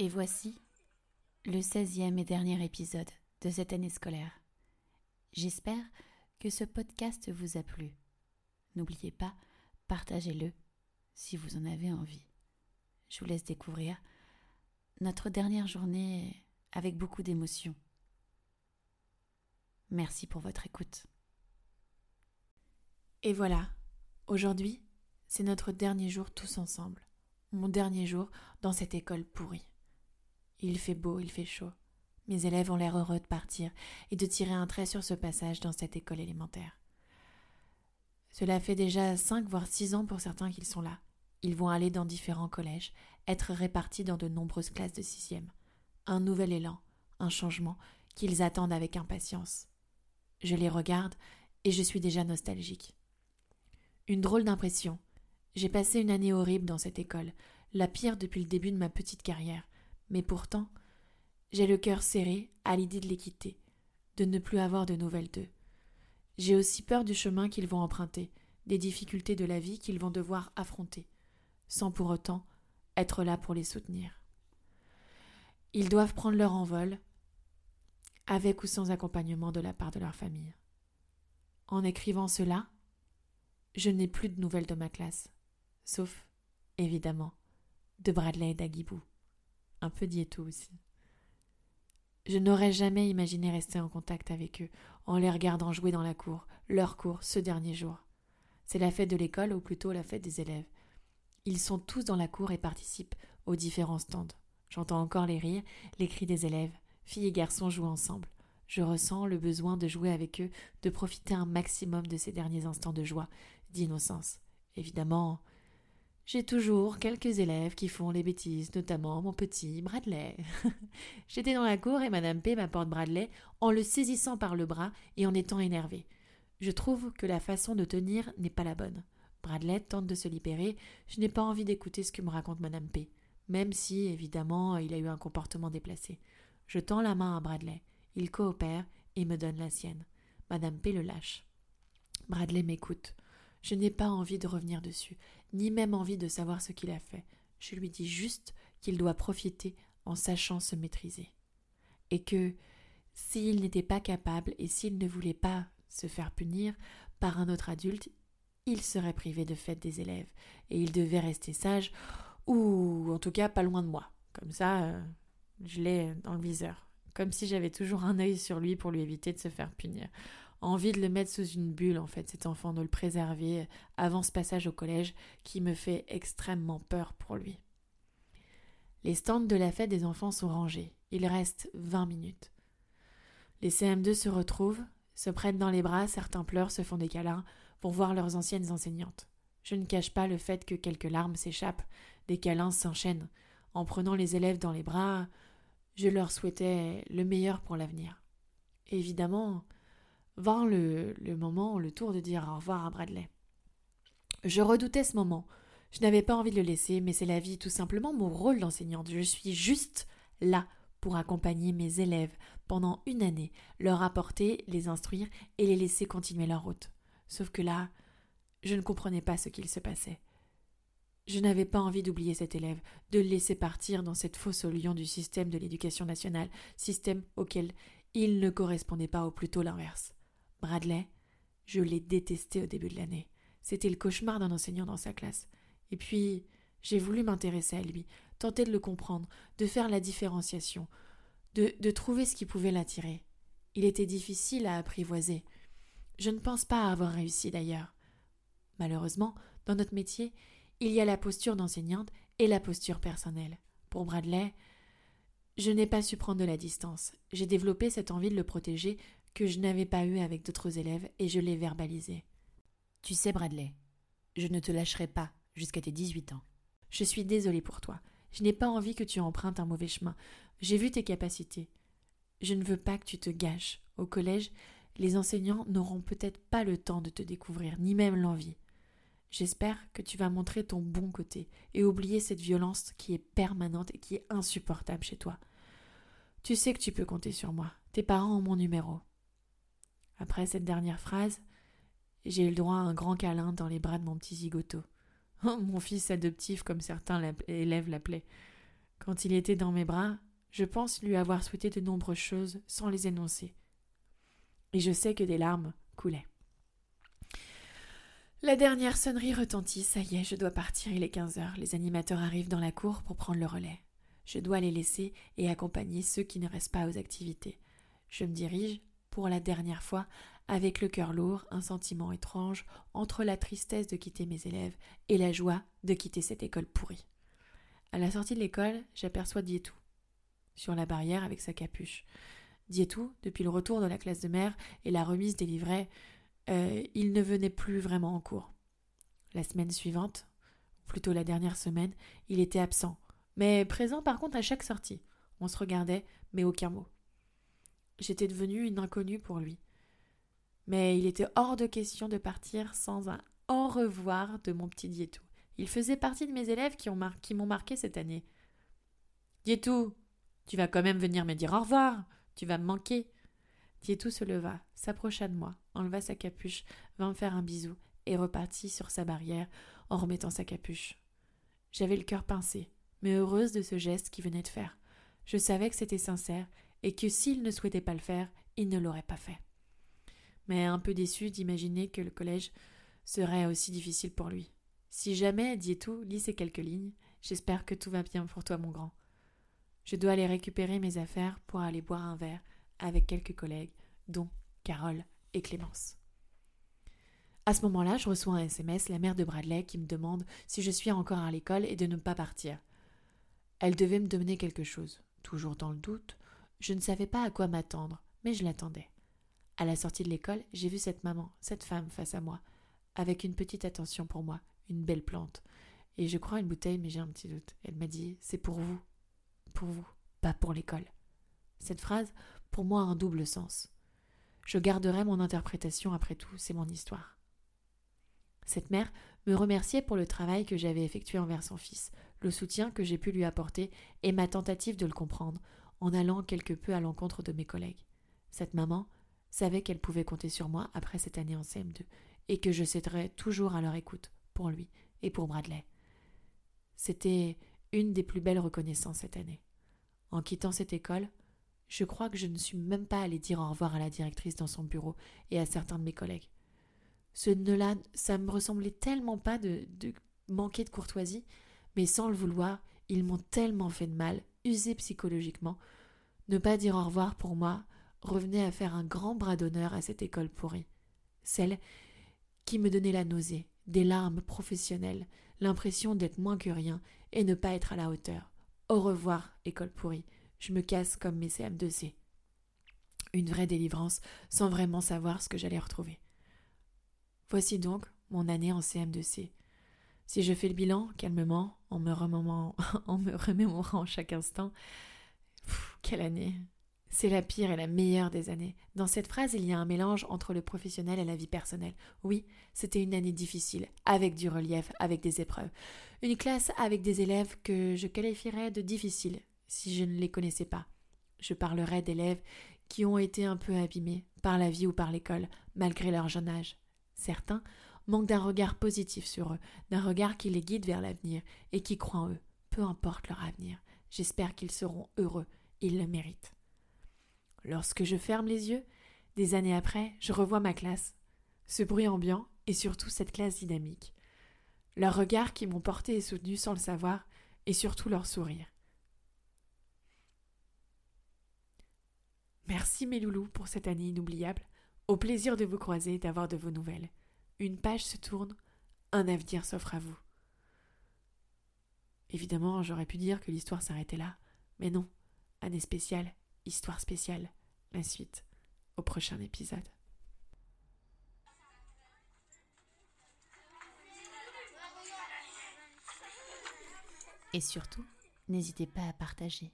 Et voici le 16e et dernier épisode de cette année scolaire. J'espère que ce podcast vous a plu. N'oubliez pas, partagez-le si vous en avez envie. Je vous laisse découvrir notre dernière journée avec beaucoup d'émotion. Merci pour votre écoute. Et voilà, aujourd'hui, c'est notre dernier jour tous ensemble. Mon dernier jour dans cette école pourrie. Il fait beau, il fait chaud. Mes élèves ont l'air heureux de partir et de tirer un trait sur ce passage dans cette école élémentaire. Cela fait déjà cinq voire six ans pour certains qu'ils sont là. Ils vont aller dans différents collèges, être répartis dans de nombreuses classes de sixième. Un nouvel élan, un changement qu'ils attendent avec impatience. Je les regarde et je suis déjà nostalgique. Une drôle d'impression. J'ai passé une année horrible dans cette école, la pire depuis le début de ma petite carrière, mais pourtant, j'ai le cœur serré à l'idée de les quitter, de ne plus avoir de nouvelles d'eux. J'ai aussi peur du chemin qu'ils vont emprunter, des difficultés de la vie qu'ils vont devoir affronter, sans pour autant être là pour les soutenir. Ils doivent prendre leur envol, avec ou sans accompagnement de la part de leur famille. En écrivant cela, je n'ai plus de nouvelles de ma classe, sauf, évidemment, de Bradley et d'Agibou un peu diéto aussi. Je n'aurais jamais imaginé rester en contact avec eux, en les regardant jouer dans la cour, leur cour, ce dernier jour. C'est la fête de l'école, ou plutôt la fête des élèves. Ils sont tous dans la cour et participent aux différents stands. J'entends encore les rires, les cris des élèves. Filles et garçons jouent ensemble. Je ressens le besoin de jouer avec eux, de profiter un maximum de ces derniers instants de joie, d'innocence. Évidemment, j'ai toujours quelques élèves qui font les bêtises, notamment mon petit Bradley. J'étais dans la cour et Madame P m'apporte Bradley en le saisissant par le bras et en étant énervé. Je trouve que la façon de tenir n'est pas la bonne. Bradley tente de se libérer. Je n'ai pas envie d'écouter ce que me raconte Madame P, même si, évidemment, il a eu un comportement déplacé. Je tends la main à Bradley. Il coopère et me donne la sienne. Madame P le lâche. Bradley m'écoute. Je n'ai pas envie de revenir dessus, ni même envie de savoir ce qu'il a fait. Je lui dis juste qu'il doit profiter en sachant se maîtriser. Et que, s'il n'était pas capable et s'il ne voulait pas se faire punir par un autre adulte, il serait privé de fête des élèves, et il devait rester sage, ou en tout cas pas loin de moi. Comme ça, euh, je l'ai dans le viseur. Comme si j'avais toujours un œil sur lui pour lui éviter de se faire punir envie de le mettre sous une bulle, en fait, cet enfant, de le préserver avant ce passage au collège qui me fait extrêmement peur pour lui. Les stands de la fête des enfants sont rangés. Il reste vingt minutes. Les CM2 se retrouvent, se prennent dans les bras, certains pleurent, se font des câlins, vont voir leurs anciennes enseignantes. Je ne cache pas le fait que quelques larmes s'échappent, des câlins s'enchaînent. En prenant les élèves dans les bras, je leur souhaitais le meilleur pour l'avenir. Évidemment, vint le, le moment, le tour de dire au revoir à Bradley. Je redoutais ce moment. Je n'avais pas envie de le laisser, mais c'est la vie, tout simplement mon rôle d'enseignante. Je suis juste là pour accompagner mes élèves pendant une année, leur apporter, les instruire et les laisser continuer leur route. Sauf que là, je ne comprenais pas ce qu'il se passait. Je n'avais pas envie d'oublier cet élève, de le laisser partir dans cette fosse au lion du système de l'éducation nationale, système auquel il ne correspondait pas, ou plutôt l'inverse. Bradley, je l'ai détesté au début de l'année. C'était le cauchemar d'un enseignant dans sa classe. Et puis, j'ai voulu m'intéresser à lui, tenter de le comprendre, de faire la différenciation, de, de trouver ce qui pouvait l'attirer. Il était difficile à apprivoiser. Je ne pense pas avoir réussi d'ailleurs. Malheureusement, dans notre métier, il y a la posture d'enseignante et la posture personnelle. Pour Bradley, je n'ai pas su prendre de la distance. J'ai développé cette envie de le protéger que je n'avais pas eu avec d'autres élèves et je l'ai verbalisé. Tu sais, Bradley, je ne te lâcherai pas jusqu'à tes 18 ans. Je suis désolée pour toi. Je n'ai pas envie que tu empruntes un mauvais chemin. J'ai vu tes capacités. Je ne veux pas que tu te gâches. Au collège, les enseignants n'auront peut-être pas le temps de te découvrir, ni même l'envie. J'espère que tu vas montrer ton bon côté et oublier cette violence qui est permanente et qui est insupportable chez toi. Tu sais que tu peux compter sur moi. Tes parents ont mon numéro. Après cette dernière phrase, j'ai eu le droit à un grand câlin dans les bras de mon petit zigoto. mon fils adoptif, comme certains élèves l'appelaient. Quand il était dans mes bras, je pense lui avoir souhaité de nombreuses choses sans les énoncer. Et je sais que des larmes coulaient. La dernière sonnerie retentit, ça y est, je dois partir, il est quinze heures. Les animateurs arrivent dans la cour pour prendre le relais. Je dois les laisser et accompagner ceux qui ne restent pas aux activités. Je me dirige, pour la dernière fois, avec le cœur lourd, un sentiment étrange entre la tristesse de quitter mes élèves et la joie de quitter cette école pourrie. À la sortie de l'école, j'aperçois Dietou, sur la barrière avec sa capuche. Dietou, depuis le retour de la classe de mère et la remise des livrets, euh, il ne venait plus vraiment en cours. La semaine suivante, plutôt la dernière semaine, il était absent, mais présent par contre à chaque sortie. On se regardait, mais aucun mot. J'étais devenue une inconnue pour lui. Mais il était hors de question de partir sans un au revoir de mon petit Dietou. Il faisait partie de mes élèves qui, m'ont marqué cette année. Dietou, tu vas quand même venir me dire au revoir. Tu vas me manquer. Dietou se leva, s'approcha de moi, enleva sa capuche, vint me faire un bisou et repartit sur sa barrière en remettant sa capuche. J'avais le cœur pincé, mais heureuse de ce geste qu'il venait de faire. Je savais que c'était sincère et que s'il ne souhaitait pas le faire, il ne l'aurait pas fait. Mais un peu déçu d'imaginer que le collège serait aussi difficile pour lui. Si jamais, dit tout, lis ces quelques lignes, j'espère que tout va bien pour toi, mon grand. Je dois aller récupérer mes affaires pour aller boire un verre avec quelques collègues, dont Carole et Clémence. À ce moment-là, je reçois un SMS, la mère de Bradley, qui me demande si je suis encore à l'école et de ne pas partir. Elle devait me donner quelque chose. Toujours dans le doute, je ne savais pas à quoi m'attendre, mais je l'attendais. À la sortie de l'école, j'ai vu cette maman, cette femme face à moi, avec une petite attention pour moi, une belle plante. Et je crois une bouteille, mais j'ai un petit doute. Elle m'a dit C'est pour vous. Pour vous, pas pour l'école. Cette phrase, pour moi, a un double sens. Je garderai mon interprétation après tout, c'est mon histoire. Cette mère me remerciait pour le travail que j'avais effectué envers son fils, le soutien que j'ai pu lui apporter et ma tentative de le comprendre, en allant quelque peu à l'encontre de mes collègues. Cette maman savait qu'elle pouvait compter sur moi après cette année en CM2 et que je céderais toujours à leur écoute pour lui et pour Bradley. C'était une des plus belles reconnaissances cette année. En quittant cette école, je crois que je ne suis même pas allée dire au revoir à la directrice dans son bureau et à certains de mes collègues. Ce ne ça me ressemblait tellement pas de manquer de courtoisie, mais sans le vouloir, ils m'ont tellement fait de mal, usé psychologiquement. Ne pas dire au revoir pour moi revenait à faire un grand bras d'honneur à cette école pourrie. Celle qui me donnait la nausée, des larmes professionnelles, l'impression d'être moins que rien et ne pas être à la hauteur. Au revoir, école pourrie. Je me casse comme mes CM2C. Une vraie délivrance sans vraiment savoir ce que j'allais retrouver. Voici donc mon année en CM2C. Si je fais le bilan calmement, en me, en me remémorant chaque instant, quelle année c'est la pire et la meilleure des années. Dans cette phrase, il y a un mélange entre le professionnel et la vie personnelle. Oui, c'était une année difficile, avec du relief, avec des épreuves. Une classe avec des élèves que je qualifierais de difficiles, si je ne les connaissais pas. Je parlerai d'élèves qui ont été un peu abîmés par la vie ou par l'école, malgré leur jeune âge. Certains manquent d'un regard positif sur eux, d'un regard qui les guide vers l'avenir et qui croient en eux, peu importe leur avenir. J'espère qu'ils seront heureux, ils le méritent. Lorsque je ferme les yeux, des années après, je revois ma classe, ce bruit ambiant et surtout cette classe dynamique. Leurs regards qui m'ont porté et soutenu sans le savoir, et surtout leur sourire. Merci mes loulous pour cette année inoubliable. Au plaisir de vous croiser et d'avoir de vos nouvelles. Une page se tourne, un avenir s'offre à vous. Évidemment, j'aurais pu dire que l'histoire s'arrêtait là, mais non, année spéciale, histoire spéciale, la suite au prochain épisode. Et surtout, n'hésitez pas à partager.